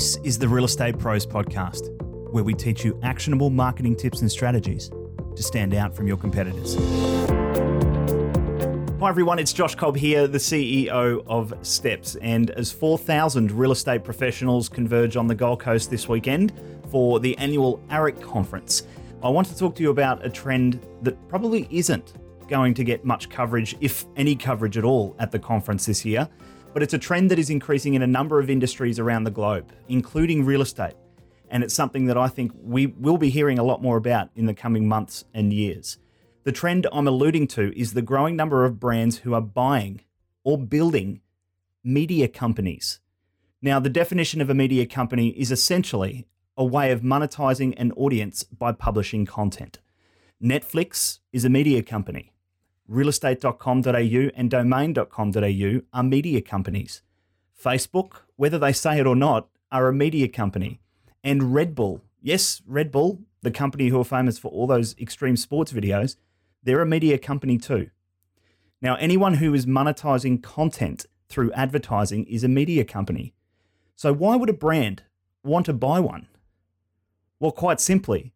This is the Real Estate Pros Podcast, where we teach you actionable marketing tips and strategies to stand out from your competitors. Hi, everyone, it's Josh Cobb here, the CEO of Steps. And as 4,000 real estate professionals converge on the Gold Coast this weekend for the annual AREC conference, I want to talk to you about a trend that probably isn't going to get much coverage, if any coverage at all, at the conference this year. But it's a trend that is increasing in a number of industries around the globe, including real estate. And it's something that I think we will be hearing a lot more about in the coming months and years. The trend I'm alluding to is the growing number of brands who are buying or building media companies. Now, the definition of a media company is essentially a way of monetizing an audience by publishing content. Netflix is a media company realestate.com.au and domain.com.au are media companies. Facebook, whether they say it or not, are a media company. And Red Bull, yes, Red Bull, the company who are famous for all those extreme sports videos, they're a media company too. Now, anyone who is monetizing content through advertising is a media company. So, why would a brand want to buy one? Well, quite simply,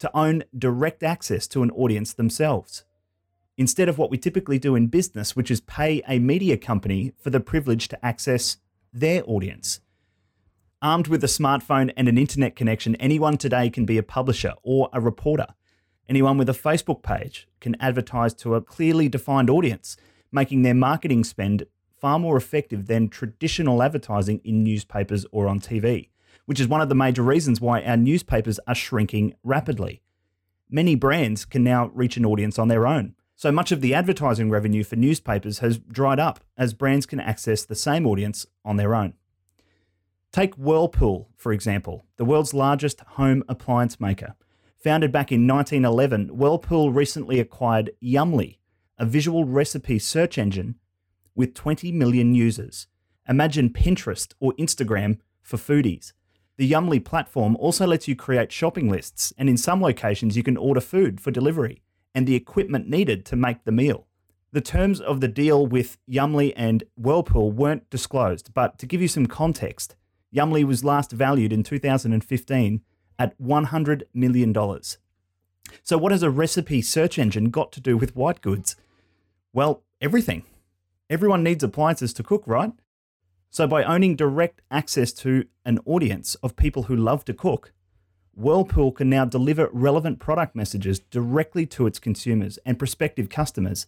to own direct access to an audience themselves instead of what we typically do in business, which is pay a media company for the privilege to access their audience. Armed with a smartphone and an internet connection, anyone today can be a publisher or a reporter. Anyone with a Facebook page can advertise to a clearly defined audience, making their marketing spend far more effective than traditional advertising in newspapers or on TV, which is one of the major reasons why our newspapers are shrinking rapidly. Many brands can now reach an audience on their own. So much of the advertising revenue for newspapers has dried up as brands can access the same audience on their own. Take Whirlpool, for example, the world's largest home appliance maker. Founded back in 1911, Whirlpool recently acquired Yummly, a visual recipe search engine with 20 million users. Imagine Pinterest or Instagram for foodies. The Yummly platform also lets you create shopping lists, and in some locations, you can order food for delivery and the equipment needed to make the meal. The terms of the deal with Yummly and Whirlpool weren't disclosed, but to give you some context, Yummly was last valued in 2015 at $100 million. So, what has a recipe search engine got to do with white goods? Well, everything. Everyone needs appliances to cook, right? So, by owning direct access to an audience of people who love to cook, Whirlpool can now deliver relevant product messages directly to its consumers and prospective customers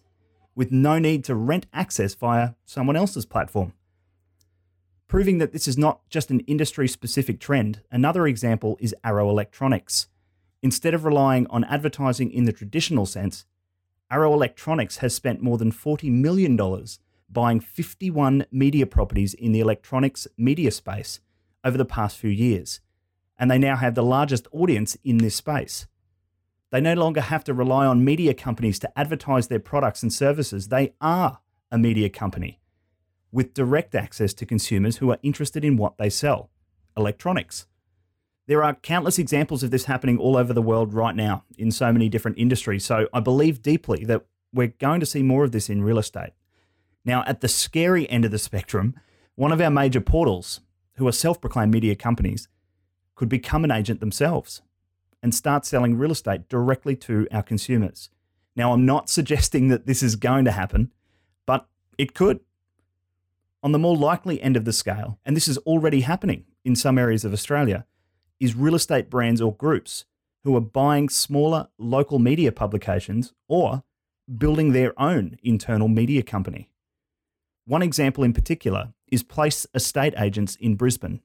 with no need to rent access via someone else's platform. Proving that this is not just an industry specific trend, another example is Arrow Electronics. Instead of relying on advertising in the traditional sense, Arrow Electronics has spent more than $40 million buying 51 media properties in the electronics media space over the past few years and they now have the largest audience in this space. They no longer have to rely on media companies to advertise their products and services. They are a media company with direct access to consumers who are interested in what they sell electronics. There are countless examples of this happening all over the world right now in so many different industries. So I believe deeply that we're going to see more of this in real estate. Now, at the scary end of the spectrum, one of our major portals, who are self proclaimed media companies, could become an agent themselves and start selling real estate directly to our consumers. Now, I'm not suggesting that this is going to happen, but it could. On the more likely end of the scale, and this is already happening in some areas of Australia, is real estate brands or groups who are buying smaller local media publications or building their own internal media company. One example in particular is Place Estate Agents in Brisbane,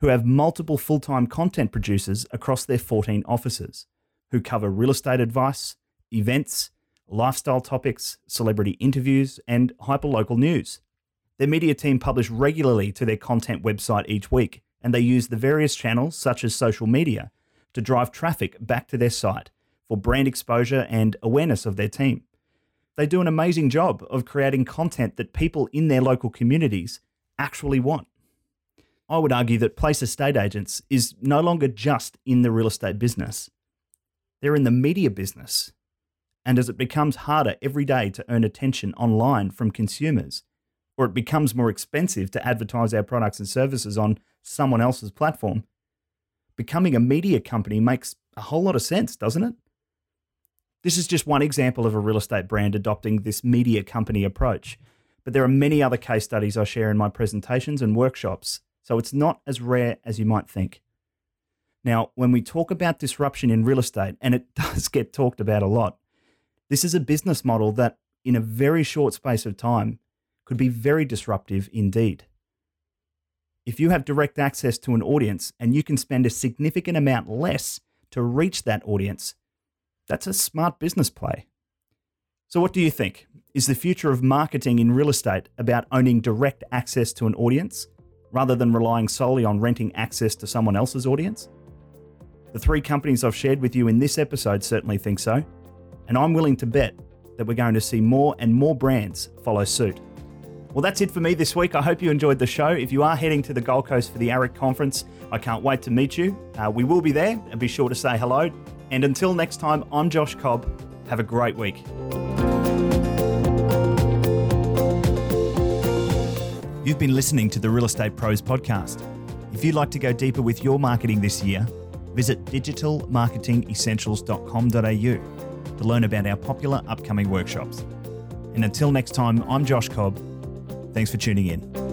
who have multiple full time content producers across their 14 offices who cover real estate advice, events, lifestyle topics, celebrity interviews, and hyperlocal news. Their media team publish regularly to their content website each week, and they use the various channels, such as social media, to drive traffic back to their site for brand exposure and awareness of their team. They do an amazing job of creating content that people in their local communities actually want. I would argue that place estate agents is no longer just in the real estate business, they're in the media business. And as it becomes harder every day to earn attention online from consumers, or it becomes more expensive to advertise our products and services on someone else's platform, becoming a media company makes a whole lot of sense, doesn't it? This is just one example of a real estate brand adopting this media company approach, but there are many other case studies I share in my presentations and workshops, so it's not as rare as you might think. Now, when we talk about disruption in real estate, and it does get talked about a lot, this is a business model that, in a very short space of time, could be very disruptive indeed. If you have direct access to an audience and you can spend a significant amount less to reach that audience, that's a smart business play. So, what do you think? Is the future of marketing in real estate about owning direct access to an audience rather than relying solely on renting access to someone else's audience? The three companies I've shared with you in this episode certainly think so, and I'm willing to bet that we're going to see more and more brands follow suit. Well, that's it for me this week. I hope you enjoyed the show. If you are heading to the Gold Coast for the AREC conference, I can't wait to meet you. Uh, we will be there, and be sure to say hello. And until next time, I'm Josh Cobb. Have a great week. You've been listening to the Real Estate Pros podcast. If you'd like to go deeper with your marketing this year, visit digitalmarketingessentials.com.au to learn about our popular upcoming workshops. And until next time, I'm Josh Cobb. Thanks for tuning in.